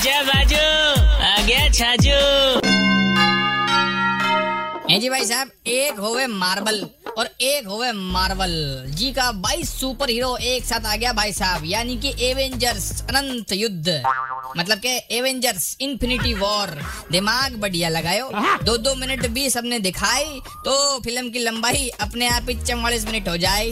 आजा बाजू आ गया छाजू जी भाई साहब, एक होवे मार्बल और एक होवे मार्वल जी का 22 सुपर हीरो एक साथ आ गया भाई साहब, यानी कि एवेंजर्स अनंत युद्ध। मतलब के एवेंजर्स इन्फिनिटी वॉर दिमाग बढ़िया लगायो। दो दो मिनट भी सबने दिखाई तो फ़िल्म की लंबाई अपने आप ही चौवालीस मिनट हो जाए।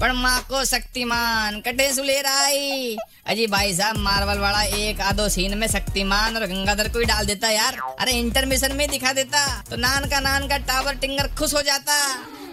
पर माँ को शक्तिमान, कटे सुले राई अजी भाई साहब, मार्वल वाला एक आधो सीन में शक्तिमान और गंगाधर को ही डाल देता यार। अरे इंटरमिशन में दिखा देता। तो नान का नान का टावर टिंगर खुश हो जाता।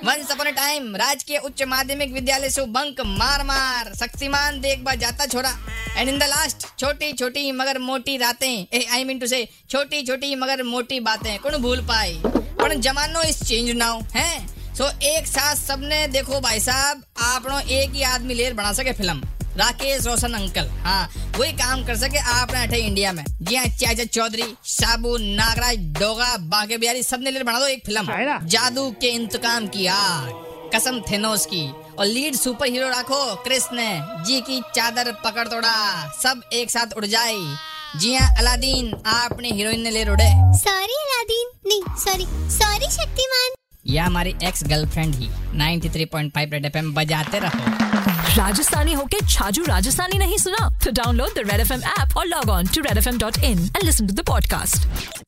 वंस अपॉन टाइम राजकीय उच्च माध्यमिक विद्यालय से बंक मार मार, शक्तिमान देख बा जाता छोड़ा एंड इन द लास्ट छोटी छोटी मगर मोटी रातें। आई मीन टू से छोटी छोटी मगर मोटी बातें कौन भूल पाए। पर जमानो इस चेंज नाउ है? सो एक साथ सबने देखो भाई साहब आप एक ही आदमी लेर बना सके फ़िल्म। राकेश रोशन अंकल हाँ वही काम कर सके आपने अठे इंडिया में। जी हाँ चाचा चौधरी साबू नागराज डोगा बागे बिहारी सबने लेर बना दो एक फ़िल्म। जादू के इंतकाम की आग कसम थेनोस की। और लीड सुपर हीरो रखो कृष्ण जी की चादर पकड़ तोड़ा। सब एक साथ उड़ जाए। जी हाँ अलादीन आपने हीरोइन ने ले उड़े। Sorry Aladdin. नहीं सॉरी सॉरी शक्तिमान। या हमारी एक्स गर्लफ्रेंड ही 93.5 रेड एफएम बजाते रहो। राजस्थानी होके छाजू राजस्थानी नहीं सुना? तो download the Red FM app और log on to Red F M dot in and listen to the podcast